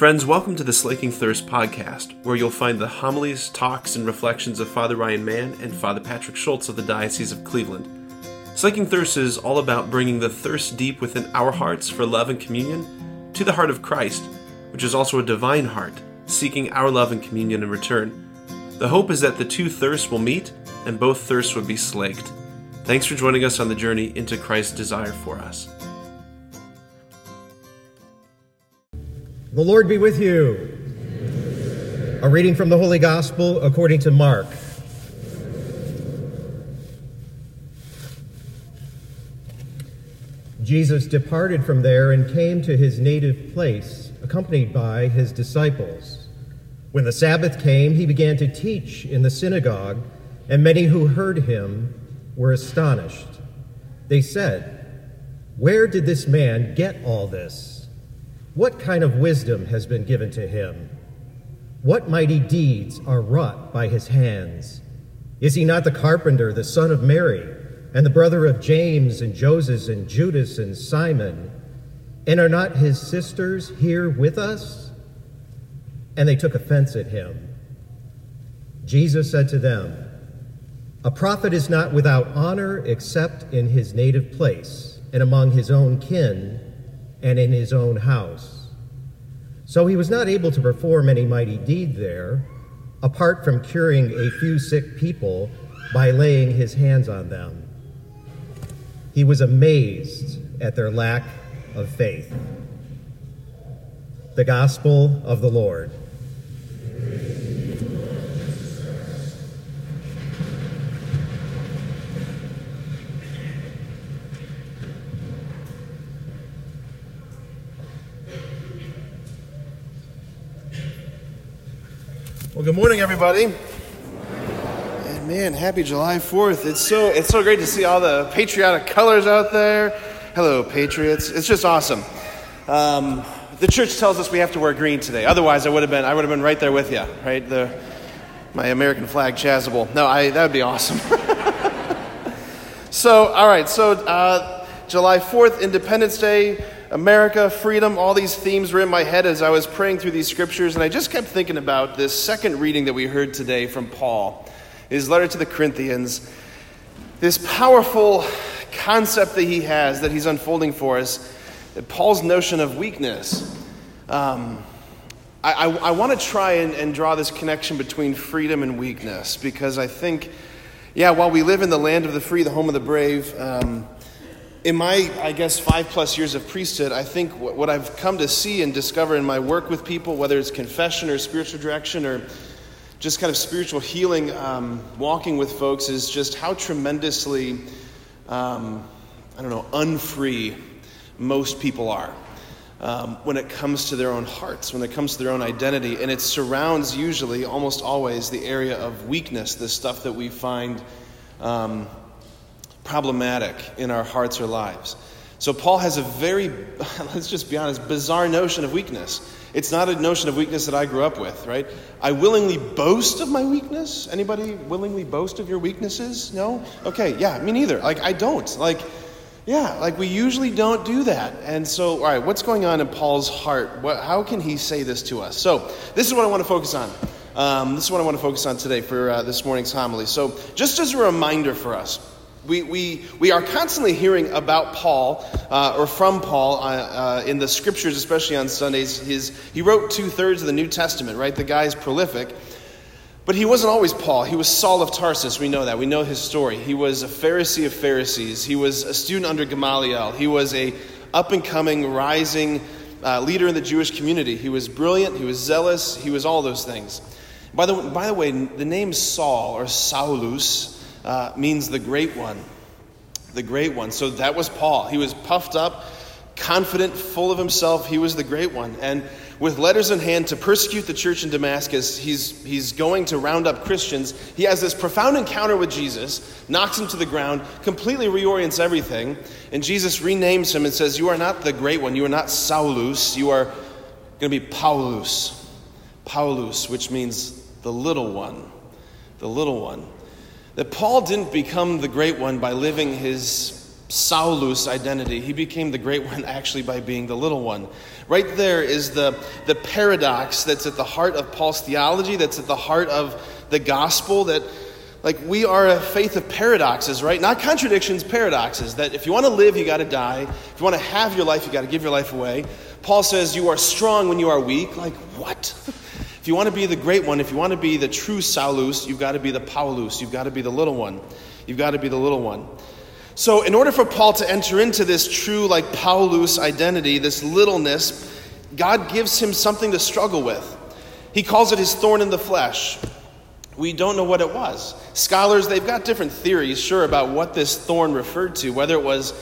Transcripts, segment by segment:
Friends, welcome to the Slaking Thirst podcast, where you'll find the homilies, talks, and reflections of Father Ryan Mann and Father Patrick Schultz of the Diocese of Cleveland. Slaking Thirst is all about bringing the thirst deep within our hearts for love and communion to the heart of Christ, which is also a divine heart, seeking our love and communion in return. The hope is that the two thirsts will meet and both thirsts would be slaked. Thanks for joining us on the journey into Christ's desire for us. The Lord be with you. A reading from the Holy Gospel according to Mark. Jesus departed from there and came to his native place, accompanied by his disciples. When the Sabbath came, he began to teach in the synagogue, and many who heard him were astonished. They said, Where did this man get all this? What kind of wisdom has been given to him? What mighty deeds are wrought by his hands? Is he not the carpenter, the son of Mary, and the brother of James and Joseph and Judas and Simon? And are not his sisters here with us? And they took offense at him. Jesus said to them, A prophet is not without honor except in his native place and among his own kin and in his own house. So he was not able to perform any mighty deed there, apart from curing a few sick people by laying his hands on them. He was amazed at their lack of faith. The Gospel of the Lord. Well, good morning, everybody. And man, happy July 4th. It's so it's so great to see all the patriotic colors out there. Hello, patriots. It's just awesome. Um, the church tells us we have to wear green today. Otherwise, I would have been I would have been right there with you, right? The my American flag chasuble. No, I that would be awesome. so, all right. So, uh, July 4th, Independence Day. America, freedom, all these themes were in my head as I was praying through these scriptures, and I just kept thinking about this second reading that we heard today from Paul, his letter to the Corinthians. This powerful concept that he has, that he's unfolding for us, that Paul's notion of weakness. Um, I, I, I want to try and, and draw this connection between freedom and weakness because I think, yeah, while we live in the land of the free, the home of the brave, um, in my, I guess, five plus years of priesthood, I think what I've come to see and discover in my work with people, whether it's confession or spiritual direction or just kind of spiritual healing, um, walking with folks, is just how tremendously, um, I don't know, unfree most people are. Um, when it comes to their own hearts, when it comes to their own identity. And it surrounds usually, almost always, the area of weakness, the stuff that we find um, problematic in our hearts or lives. So, Paul has a very, let's just be honest, bizarre notion of weakness. It's not a notion of weakness that I grew up with, right? I willingly boast of my weakness. Anybody willingly boast of your weaknesses? No? Okay, yeah, me neither. Like, I don't. Like, yeah, like we usually don't do that. And so, all right, what's going on in Paul's heart? What, how can he say this to us? So, this is what I want to focus on. Um, this is what I want to focus on today for uh, this morning's homily. So, just as a reminder for us, we, we, we are constantly hearing about Paul, uh, or from Paul, uh, uh, in the scriptures, especially on Sundays. His, he wrote two thirds of the New Testament, right? The guy's prolific. But he wasn't always Paul. He was Saul of Tarsus. We know that. We know his story. He was a Pharisee of Pharisees. He was a student under Gamaliel. He was a up and coming, rising uh, leader in the Jewish community. He was brilliant. He was zealous. He was all those things. By the, by the way, the name Saul or Saulus uh, means the great one. The great one. So that was Paul. He was puffed up, confident, full of himself. He was the great one. And with letters in hand to persecute the church in Damascus, he's, he's going to round up Christians. He has this profound encounter with Jesus, knocks him to the ground, completely reorients everything. And Jesus renames him and says, You are not the great one. You are not Saulus. You are going to be Paulus. Paulus, which means the little one. The little one that Paul didn't become the great one by living his Saulus identity. He became the great one actually by being the little one. Right there is the, the paradox that's at the heart of Paul's theology, that's at the heart of the gospel, that like we are a faith of paradoxes, right? Not contradictions, paradoxes. That if you want to live, you got to die. If you want to have your life, you got to give your life away. Paul says you are strong when you are weak. Like, what? If you want to be the great one, if you want to be the true Saulus, you've got to be the Paulus. You've got to be the little one. You've got to be the little one. So, in order for Paul to enter into this true, like Paulus identity, this littleness, God gives him something to struggle with. He calls it his thorn in the flesh. We don't know what it was. Scholars, they've got different theories, sure, about what this thorn referred to, whether it was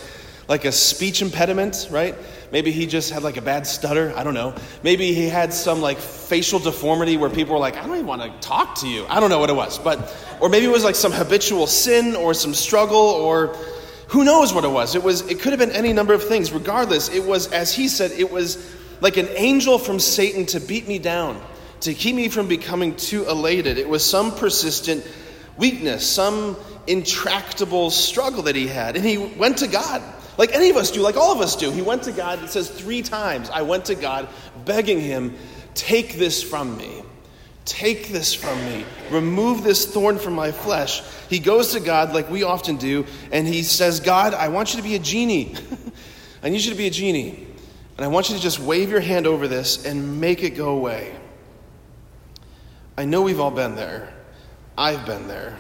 like a speech impediment, right? Maybe he just had like a bad stutter. I don't know. Maybe he had some like facial deformity where people were like, I don't even want to talk to you. I don't know what it was. But, or maybe it was like some habitual sin or some struggle or who knows what it was. It was, it could have been any number of things. Regardless, it was, as he said, it was like an angel from Satan to beat me down, to keep me from becoming too elated. It was some persistent weakness, some intractable struggle that he had. And he went to God like any of us do, like all of us do. He went to God, it says three times, I went to God begging him, take this from me. Take this from me. Remove this thorn from my flesh. He goes to God like we often do, and he says, God, I want you to be a genie. I need you to be a genie. And I want you to just wave your hand over this and make it go away. I know we've all been there. I've been there.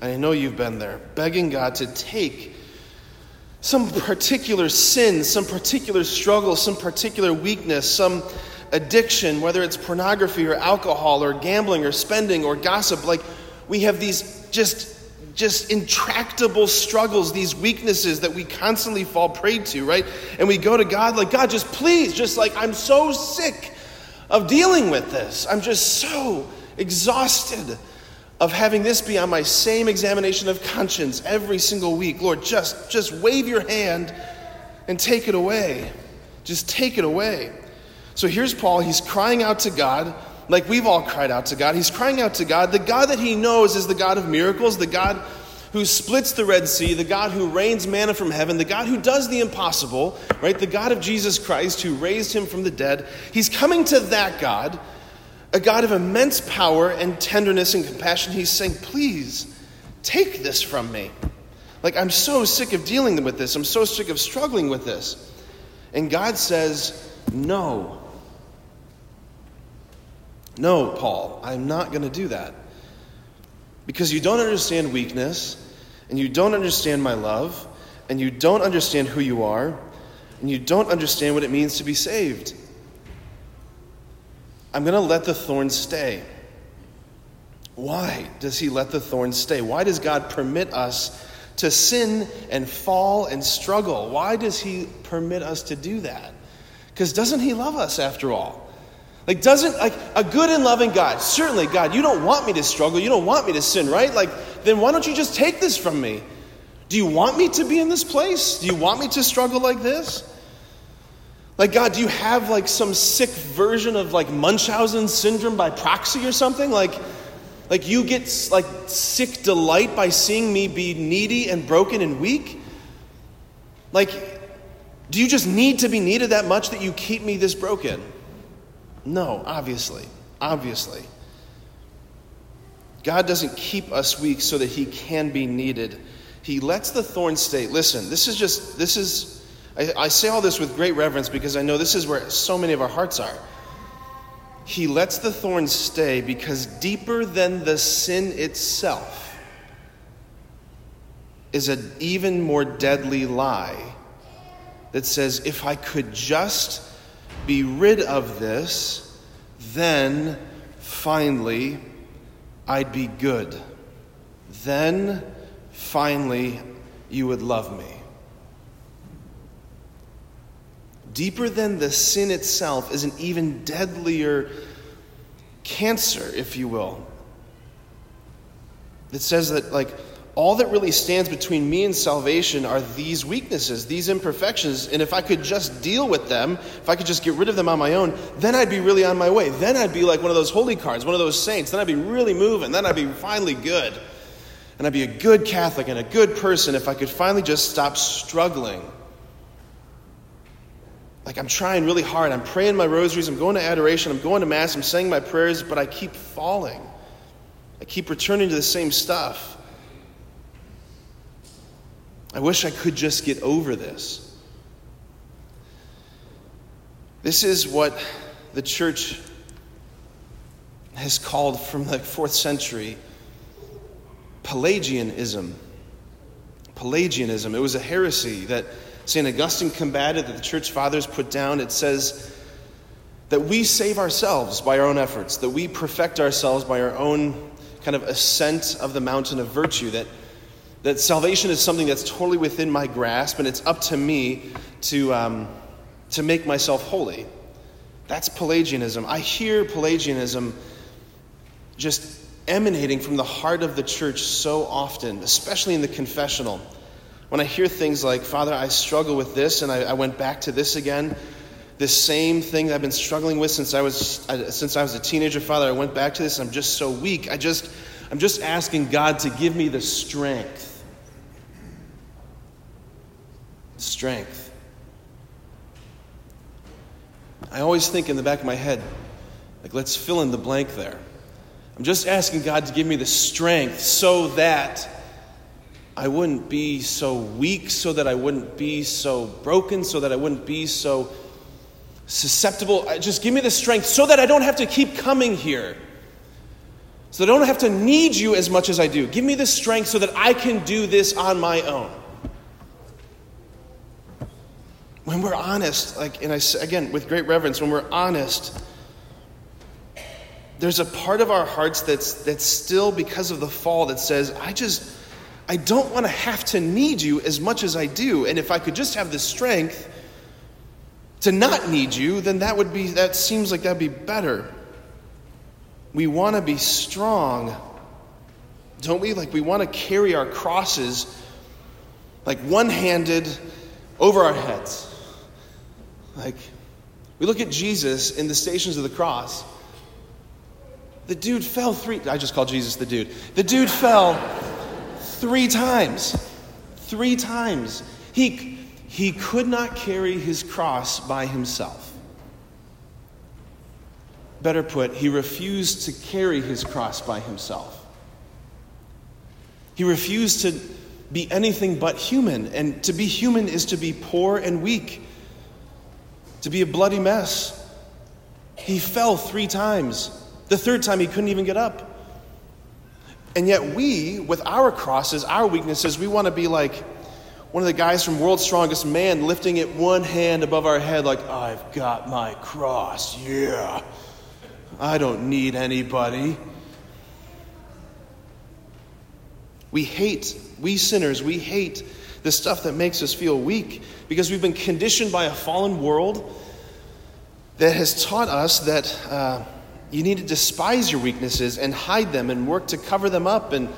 And I know you've been there. Begging God to take some particular sin, some particular struggle, some particular weakness, some addiction, whether it's pornography or alcohol or gambling or spending or gossip, like we have these just just intractable struggles, these weaknesses that we constantly fall prey to, right? And we go to God like, God, just please, just like, I'm so sick of dealing with this. I'm just so exhausted of having this be on my same examination of conscience every single week. Lord, just, just wave your hand and take it away. Just take it away. So here's Paul. He's crying out to God, like we've all cried out to God. He's crying out to God. The God that he knows is the God of miracles, the God who splits the Red Sea, the God who rains manna from heaven, the God who does the impossible, right? The God of Jesus Christ who raised him from the dead. He's coming to that God a God of immense power and tenderness and compassion, he's saying, Please take this from me. Like, I'm so sick of dealing with this. I'm so sick of struggling with this. And God says, No. No, Paul, I'm not going to do that. Because you don't understand weakness, and you don't understand my love, and you don't understand who you are, and you don't understand what it means to be saved. I'm going to let the thorn stay. Why does he let the thorn stay? Why does God permit us to sin and fall and struggle? Why does he permit us to do that? Because doesn't he love us after all? Like, doesn't, like, a good and loving God, certainly, God, you don't want me to struggle, you don't want me to sin, right? Like, then why don't you just take this from me? Do you want me to be in this place? Do you want me to struggle like this? Like, God, do you have like some sick version of like Munchausen syndrome by proxy or something? Like, like you get like sick delight by seeing me be needy and broken and weak? Like, do you just need to be needed that much that you keep me this broken? No, obviously. Obviously. God doesn't keep us weak so that he can be needed. He lets the thorn stay. Listen, this is just, this is I, I say all this with great reverence because I know this is where so many of our hearts are. He lets the thorns stay because deeper than the sin itself is an even more deadly lie that says, if I could just be rid of this, then finally I'd be good. Then finally you would love me. Deeper than the sin itself is an even deadlier cancer, if you will. It says that, like, all that really stands between me and salvation are these weaknesses, these imperfections. And if I could just deal with them, if I could just get rid of them on my own, then I'd be really on my way. Then I'd be like one of those holy cards, one of those saints. Then I'd be really moving. Then I'd be finally good. And I'd be a good Catholic and a good person if I could finally just stop struggling. Like I'm trying really hard. I'm praying my rosaries. I'm going to adoration. I'm going to Mass. I'm saying my prayers, but I keep falling. I keep returning to the same stuff. I wish I could just get over this. This is what the church has called from the fourth century Pelagianism. Pelagianism. It was a heresy that St. Augustine combated, that the church fathers put down. It says that we save ourselves by our own efforts, that we perfect ourselves by our own kind of ascent of the mountain of virtue, that, that salvation is something that's totally within my grasp, and it's up to me to, um, to make myself holy. That's Pelagianism. I hear Pelagianism just emanating from the heart of the church so often, especially in the confessional. When I hear things like, Father, I struggle with this, and I, I went back to this again, this same thing that I've been struggling with since I was since I was a teenager, Father, I went back to this. I'm just so weak. I just I'm just asking God to give me the strength. Strength. I always think in the back of my head, like, let's fill in the blank there. I'm just asking God to give me the strength so that I wouldn't be so weak, so that I wouldn't be so broken, so that I wouldn't be so susceptible. Just give me the strength so that I don't have to keep coming here. So I don't have to need you as much as I do. Give me the strength so that I can do this on my own. When we're honest, like, and I again, with great reverence, when we're honest, there's a part of our hearts that's, that's still, because of the fall, that says, I just, I don't want to have to need you as much as I do. And if I could just have the strength to not need you, then that would be, that seems like that'd be better. We want to be strong, don't we? Like we want to carry our crosses like one handed over our heads. Like we look at Jesus in the stations of the cross. The dude fell three, I just called Jesus the dude. The dude fell three times. Three times. He, he could not carry his cross by himself. Better put, he refused to carry his cross by himself. He refused to be anything but human. And to be human is to be poor and weak, to be a bloody mess. He fell three times. The third time, he couldn't even get up. And yet, we, with our crosses, our weaknesses, we want to be like one of the guys from World's Strongest Man lifting it one hand above our head, like, I've got my cross, yeah. I don't need anybody. We hate, we sinners, we hate the stuff that makes us feel weak because we've been conditioned by a fallen world that has taught us that. Uh, you need to despise your weaknesses and hide them and work to cover them up. And,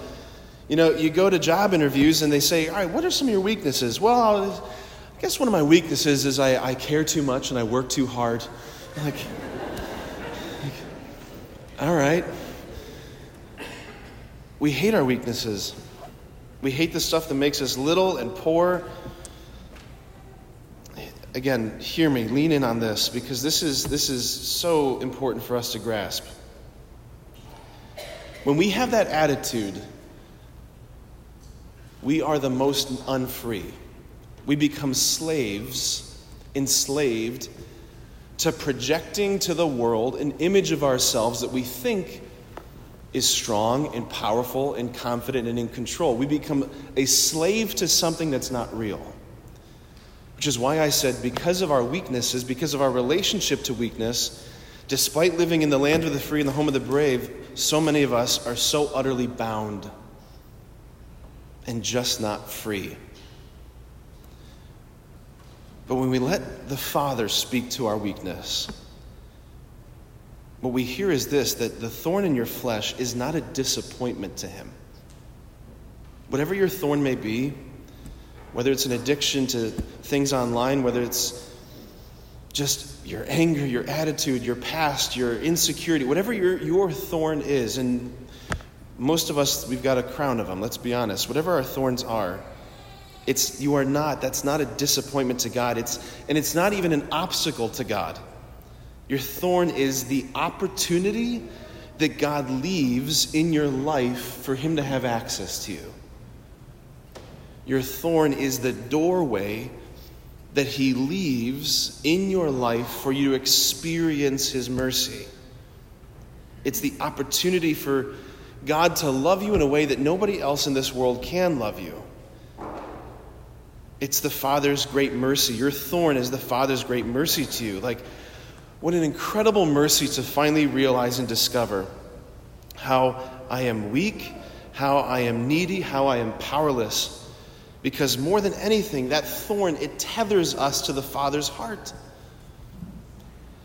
you know, you go to job interviews and they say, All right, what are some of your weaknesses? Well, I guess one of my weaknesses is I, I care too much and I work too hard. Like, like, all right. We hate our weaknesses. We hate the stuff that makes us little and poor again, hear me, lean in on this because this is, this is so important for us to grasp. When we have that attitude, we are the most unfree. We become slaves, enslaved to projecting to the world an image of ourselves that we think is strong and powerful and confident and in control. We become a slave to something that's not real. Which is why I said, because of our weaknesses, because of our relationship to weakness, despite living in the land of the free and the home of the brave, so many of us are so utterly bound and just not free. But when we let the Father speak to our weakness, what we hear is this that the thorn in your flesh is not a disappointment to Him. Whatever your thorn may be, whether it's an addiction to things online, whether it's just your anger, your attitude, your past, your insecurity, whatever your, your thorn is. And Most of us, we've got a crown of them, let's be honest. Whatever our thorns are, it's, you are not, that's not a disappointment to God. It's, and it's not even an obstacle to God. Your thorn is the opportunity that God leaves in your life for Him to have access to you. Your thorn is the doorway that He leaves in your life for you to experience His mercy. It's the opportunity for God to love you in a way that nobody else in this world can love you. It's the Father's great mercy. Your thorn is the Father's great mercy to you. Like, what an incredible mercy to finally realize and discover how I am weak, how I am needy, how I am powerless. Because more than anything, that thorn, it tethers us to the Father's heart.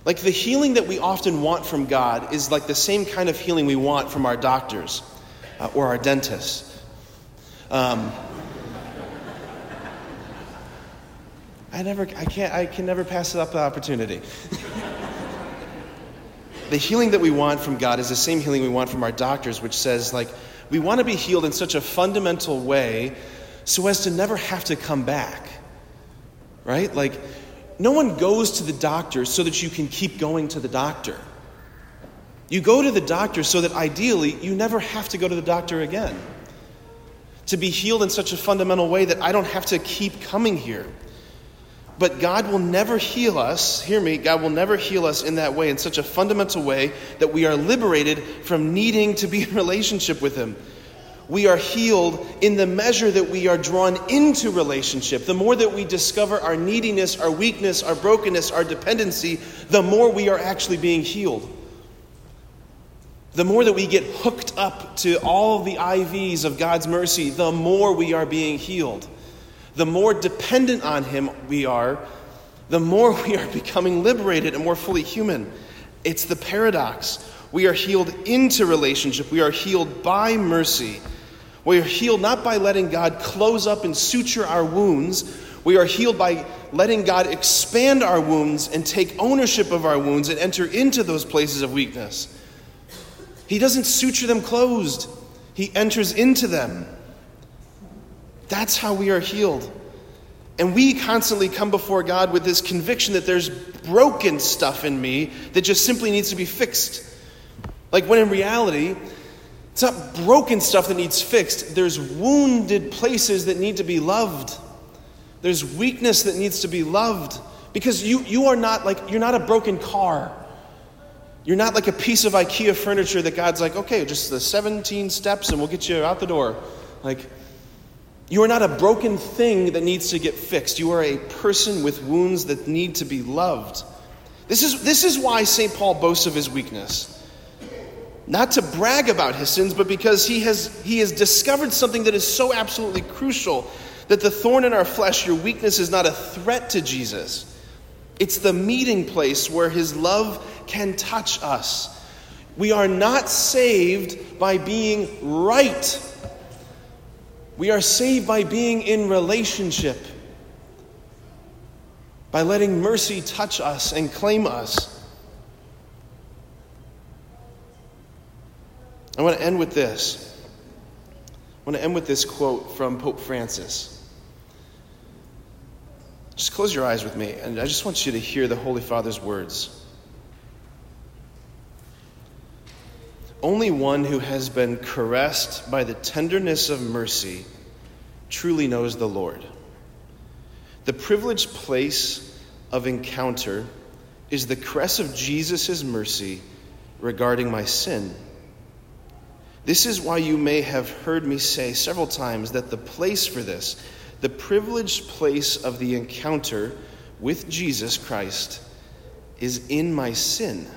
Like the healing that we often want from God is like the same kind of healing we want from our doctors uh, or our dentists. Um, I never, I can't, I can never pass up the opportunity. the healing that we want from God is the same healing we want from our doctors, which says, like, we want to be healed in such a fundamental way so as to never have to come back. Right? Like, no one goes to the doctor so that you can keep going to the doctor. You go to the doctor so that ideally you never have to go to the doctor again. To be healed in such a fundamental way that I don't have to keep coming here. But God will never heal us, hear me, God will never heal us in that way, in such a fundamental way that we are liberated from needing to be in relationship with Him. We are healed in the measure that we are drawn into relationship. The more that we discover our neediness, our weakness, our brokenness, our dependency, the more we are actually being healed. The more that we get hooked up to all the IVs of God's mercy, the more we are being healed the more dependent on Him we are, the more we are becoming liberated and more fully human. It's the paradox. We are healed into relationship, we are healed by mercy. We are healed not by letting God close up and suture our wounds. We are healed by letting God expand our wounds and take ownership of our wounds and enter into those places of weakness. He doesn't suture them closed, He enters into them. That's how we are healed. And we constantly come before God with this conviction that there's broken stuff in me that just simply needs to be fixed. Like when in reality, it's not broken stuff that needs fixed, there's wounded places that need to be loved. There's weakness that needs to be loved. Because you, you are not like, you're not a broken car. You're not like a piece of IKEA furniture that God's like, okay, just the 17 steps and we'll get you out the door. Like, you are not a broken thing that needs to get fixed. You are a person with wounds that need to be loved. This is, this is why St. Paul boasts of his weakness. Not to brag about his sins, but because he has, he has discovered something that is so absolutely crucial that the thorn in our flesh, your weakness, is not a threat to Jesus. It's the meeting place where his love can touch us. We are not saved by being right we are saved by being in relationship, by letting mercy touch us and claim us. I want to end with this. I want to end with this quote from Pope Francis. Just close your eyes with me, and I just want you to hear the Holy Father's words. Only one who has been caressed by the tenderness of mercy truly knows the Lord. The privileged place of encounter is the caress of Jesus' mercy regarding my sin. This is why you may have heard me say several times that the place for this, the privileged place of the encounter with Jesus Christ, is in my sin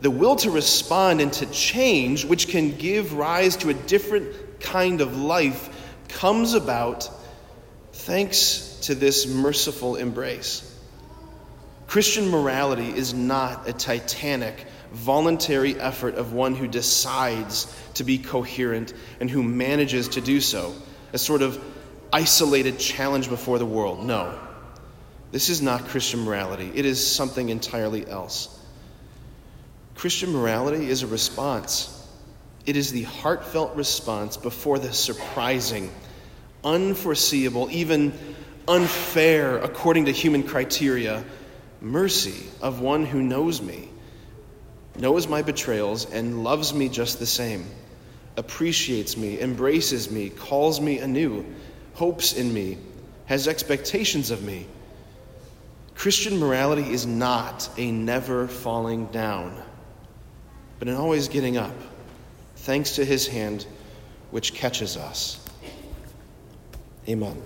the will to respond and to change, which can give rise to a different kind of life, comes about thanks to this merciful embrace. Christian morality is not a titanic, voluntary effort of one who decides to be coherent and who manages to do so, a sort of isolated challenge before the world. No. This is not Christian morality, it is something entirely else. Christian morality is a response. It is the heartfelt response before the surprising, unforeseeable, even unfair, according to human criteria, mercy of one who knows me, knows my betrayals, and loves me just the same, appreciates me, embraces me, calls me anew, hopes in me, has expectations of me. Christian morality is not a never falling down, but an always getting up, thanks to his hand which catches us. Amen.